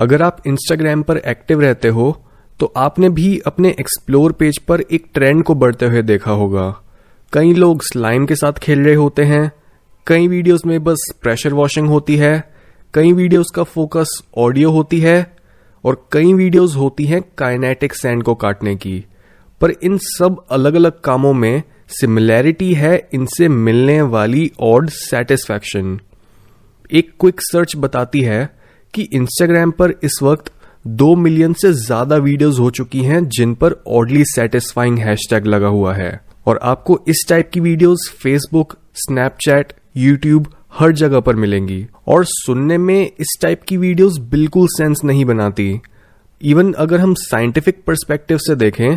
अगर आप इंस्टाग्राम पर एक्टिव रहते हो तो आपने भी अपने एक्सप्लोर पेज पर एक ट्रेंड को बढ़ते हुए देखा होगा। कई लोग स्लाइम के साथ खेल रहे होते हैं। कई वीडियोस में बस प्रेशर वॉशिंग होती है। कई वीडियोस का फोकस ऑडियो होती है। और कई वीडियोस होती हैं काइनेटिक सैंड को काटने की। पर इन सब अलग अलग कामों में सिमिलैरिटी है इनसे मिलने वाली ऑड सेटिस्फैक्शन एक क्विक सर्च बताती है कि इंस्टाग्राम पर इस वक्त दो मिलियन से ज़्यादा वीडियोस हो चुकी हैं, जिन पर ऑडली सेटिस्फाइंग हैशटैग लगा हुआ है। और आपको इस टाइप की वीडियोस फेसबुक स्नैपचैट यूट्यूब हर जगह पर मिलेंगी। और सुनने में इस टाइप की वीडियोस बिल्कुल सेंस नहीं बनाती। इवन अगर हम साइंटिफिक परस्पेक्टिव से देखें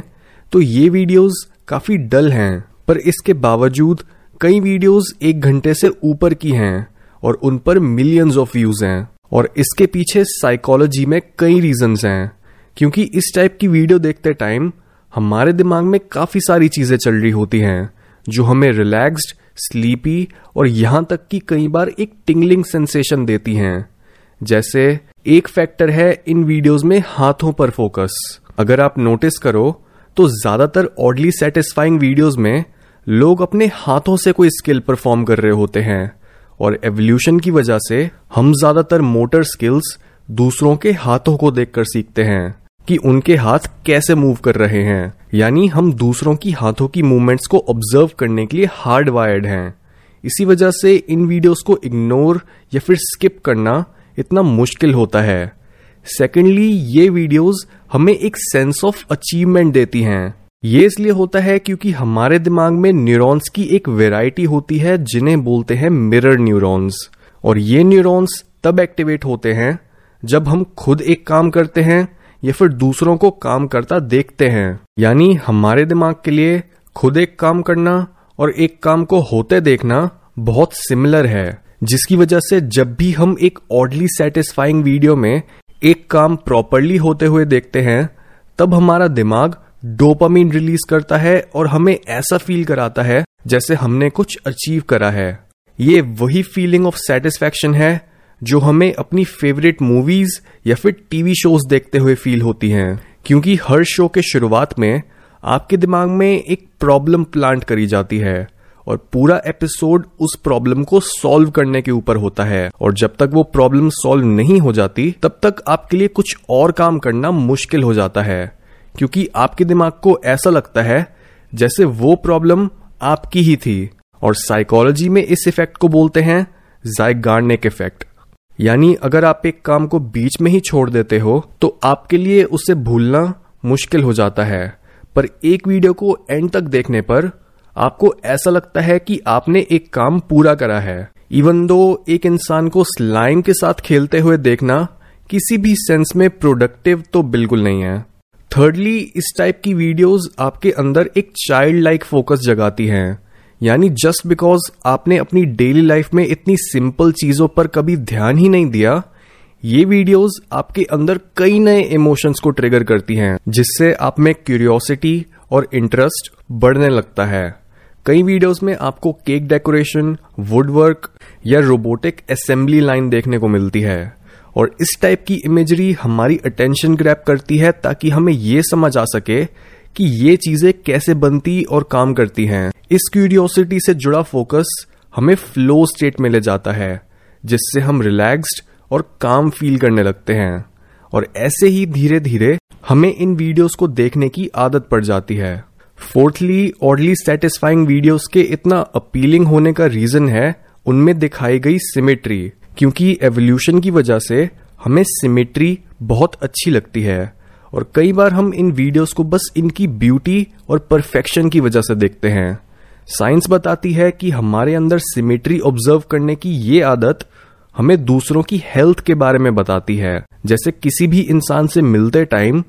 तो ये वीडियोस काफ़ी डल हैं, पर इसके बावजूद कई वीडियोस एक घंटे से ऊपर की हैं, और उन पर मिलियंस ऑफ़ व्यूज़ हैं। और इसके पीछे साइकोलॉजी में कई रीजंस हैं, क्योंकि इस टाइप की वीडियो देखते टाइम हमारे दिमाग में काफ़ी सारी चीज़ें चल रही होती हैं, जो हमें रिलैक्स्ड स्लीपी और यहाँ तक कि कई बार एक टिंगलिंग सेंसेशन देती हैं। जैसे, एक फैक्टर है इन वीडियोस में हाथों पर फोकस अगर आप नोटिस करो तो ज़्यादातर ऑडली सेटिस्फाइंग वीडियोस में लोग अपने हाथों से कोई स्किल परफॉर्म कर रहे होते हैं। और एवोल्यूशन की वजह से हम ज़्यादातर मोटर स्किल्स दूसरों के हाथों को देखकर सीखते हैं कि उनके हाथ कैसे मूव कर रहे हैं। यानी हम दूसरों की हाथों की मूवमेंट्स को ऑब्ज़र्व करने के लिए हार्ड वायर्ड हैं। इसी वजह से इन वीडियोस को इग्नोर या फिर स्किप करना इतना मुश्किल होता है। सेकेंडली ये वीडियोस हमें एक सेंस ऑफ़ अचीवमेंट देती हैं। ये इसलिए होता है क्योंकि हमारे दिमाग में न्यूरॉन्स की एक वेराइटी होती है, जिन्हें बोलते हैं मिरर न्यूरॉन्स और ये न्यूरॉन्स तब एक्टिवेट होते हैं, जब हम खुद एक काम करते हैं, या फिर दूसरों को काम करता देखते हैं। यानी हमारे दिमाग के लिए खुद एक काम करना और एक काम को होते देखना बहुत सिमिलर है, जिसकी वजह से जब भी हम एक ऑडली सेटिस्फाइंग वीडियो में एक काम प्रॉपरली होते हुए देखते हैं, तब हमारा दिमाग डोपामीन रिलीज़ करता है और हमें ऐसा फील कराता है जैसे हमने कुछ अचीव करा है। ये वही फीलिंग ऑफ़ सेटिस्फेक्शन है जो हमें अपनी फेवरेट मूवीज़ या फिर टीवी शोज़ देखते हुए फील होती हैं। क्योंकि हर शो के शुरुआत में आपके दिमाग में एक प्रॉब्लम प्लांट करी जाती है और पूरा एपिसोड उस प्रॉब्लम को सॉल्व करने के ऊपर होता है। और जब तक वो प्रॉब्लम सॉल्व नहीं हो जाती, तब तक आपके लिए कुछ और काम करना मुश्किल हो जाता है। क्योंकि आपके दिमाग को ऐसा लगता है जैसे वो प्रॉब्लम आपकी ही थी। और साइकोलॉजी में इस इफ़ेक्ट को बोलते हैं जाइगार्निक इफ़ेक्ट यानी अगर आप एक काम को बीच में ही छोड़ देते हो तो आपके लिए उसे भूलना मुश्किल हो जाता है। पर एक वीडियो को एंड तक देखने पर आपको ऐसा लगता है कि आपने एक काम पूरा करा है। इवन दो एक इंसान को स्लाइम के साथ खेलते हुए देखना किसी भी सेंस में प्रोडक्टिव तो बिल्कुल नहीं है। थर्डली इस टाइप की वीडियोस आपके अंदर एक चाइल्ड लाइक फोकस जगाती हैं। यानी जस्ट बिकॉज़ आपने अपनी डेली लाइफ में इतनी सिंपल चीज़ों पर कभी ध्यान ही नहीं दिया, ये वीडियोस आपके अंदर कई नए इमोशंस को ट्रिगर करती हैं, जिससे आप में क्यूरियोसिटी और इंटरेस्ट बढ़ने लगता है। कई वीडियोस में आपको केक डेकोरेशन वुड वर्क या रोबोटिक असेंबली लाइन देखने को मिलती है। और इस टाइप की इमेजरी हमारी अटेंशन ग्रैप करती है ताकि हमें ये समझ आ सके कि ये चीज़ें कैसे बनती और काम करती हैं। इस क्यूरियोसिटी से जुड़ा फोकस हमें फ्लो स्टेट में ले जाता है, जिससे हम रिलैक्स्ड और काम फील करने लगते हैं। और ऐसे ही धीरे धीरे हमें इन वीडियोस को देखने की आदत पड़ जाती है। फोर्थली ऑडली सेटिस्फाइंग वीडियोस के इतना अपीलिंग होने का रीजन है, उनमें दिखाई गई सिमेट्री क्योंकि एवोल्यूशन की वजह से हमें सिमेट्री बहुत अच्छी लगती है। और कई बार हम इन वीडियोस को बस इनकी ब्यूटी और परफेक्शन की वजह से देखते हैं। साइंस बताती है कि हमारे अंदर सिमेट्री ऑब्ज़र्व करने की ये आदत हमें दूसरों की हेल्थ के बारे में बताती है। जैसे किसी भी इंसान से मिलते टाइम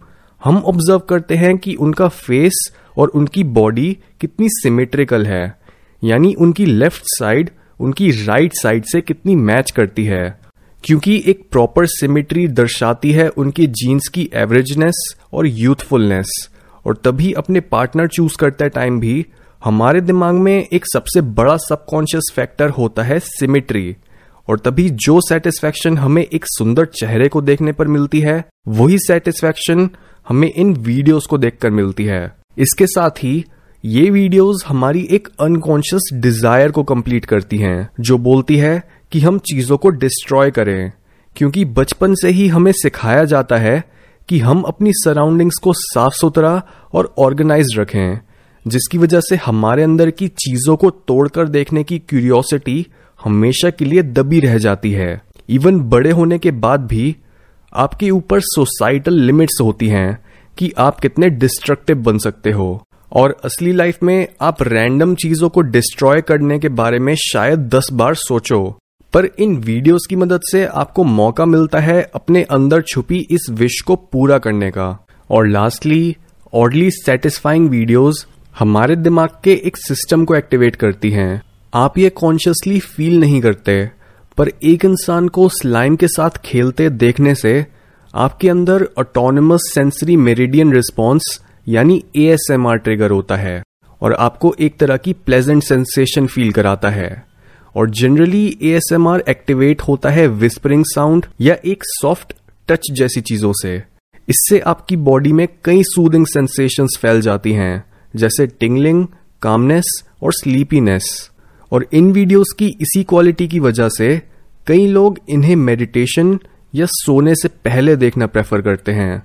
हम ऑब्ज़र्व करते हैं कि उनका फेस और उनकी बॉडी कितनी सिमेट्रिकल है। यानी उनकी लेफ़्ट साइड उनकी राइट साइड से कितनी मैच करती है। क्योंकि एक प्रॉपर सिमेट्री दर्शाती है उनके जीन्स की एवरेजनेस और यूथफुलनेस और तभी अपने पार्टनर चूज़ करते टाइम भी हमारे दिमाग में एक सबसे बड़ा सबकॉन्शियस फैक्टर होता है सिमेट्री और तभी जो सेटिस्फेक्शन हमें एक सुंदर चेहरे को देखने पर मिलती है, वही सेटिस्फेक्शन हमें इन वीडियोस को देखकर मिलती है। इसके साथ ही ये वीडियोस हमारी एक अनकॉन्शियस डिज़ायर को कंप्लीट करती हैं, जो बोलती है कि हम चीज़ों को डिस्ट्रॉय करें, क्योंकि बचपन से ही हमें सिखाया जाता है कि हम अपनी सराउंडिंग्स को साफ़ सुथरा और ऑर्गेनाइज रखें, जिसकी वजह से हमारे अंदर की चीज़ों को तोड़कर देखने की क्यूरियोसिटी हमेशा के लिए दबी रह जाती है। इवन बड़े होने के बाद भी आपके ऊपर सोसाइटल लिमिट्स होती हैं कि आप कितने डिस्ट्रक्टिव बन सकते हो। और असली लाइफ में आप रैंडम चीज़ों को डिस्ट्रॉय करने के बारे में शायद दस बार सोचो, पर इन वीडियोस की मदद से आपको मौका मिलता है अपने अंदर छुपी इस विश को पूरा करने का। और लास्टली ऑडली सेटिस्फाइंग वीडियोस हमारे दिमाग के एक सिस्टम को एक्टिवेट करती हैं। आप ये कॉन्शियसली फील नहीं करते, पर एक इंसान को स्लाइम के साथ खेलते देखने से आपके अंदर ऑटोनमस सेंसरी मेरिडियन रिस्पॉन्स यानी ए ट्रिगर होता है और आपको एक तरह की प्लेजेंट सेंसेशन फील कराता है। और generally A S M R activate होता है विस्परिंग साउंड या एक सॉफ्ट टच जैसी चीज़ों से। इससे आपकी बॉडी में कई सूदिंग सेंसेशंस फैल जाती हैं, जैसे टिंगलिंग कामनेस और स्लीपीनेस और इन वीडियोस की इसी क्वालिटी की वजह से कई लोग इन्हें मेडिटेशन या सोने से पहले देखना प्रेफर करते हैं।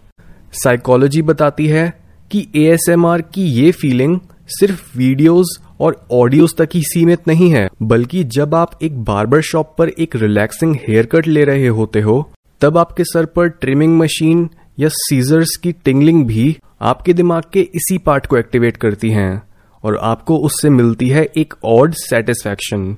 साइकोलॉजी बताती है कि एएसएमआर की ये फीलिंग सिर्फ़ वीडियोस और ऑडियोज तक ही सीमित नहीं है, बल्कि जब आप एक बार्बर शॉप पर एक रिलैक्सिंग हेयर कट ले रहे होते हो, तब आपके सर पर ट्रिमिंग मशीन या सीजर्स की टिंगलिंग भी आपके दिमाग के इसी पार्ट को एक्टिवेट करती हैं, और आपको उससे मिलती है एक ऑड सेटिस्फैक्शन